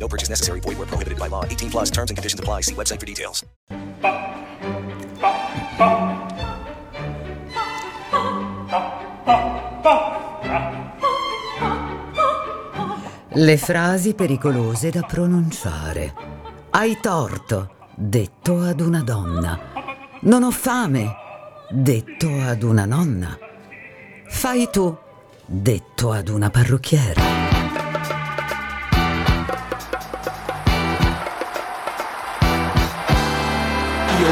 No purchase necessary. Void where prohibited by law. 18 plus terms and conditions apply. See website for details. Le frasi pericolose da pronunciare. Hai torto, detto ad una donna. Non ho fame, detto ad una nonna. Fai tu, detto ad una parrucchiera.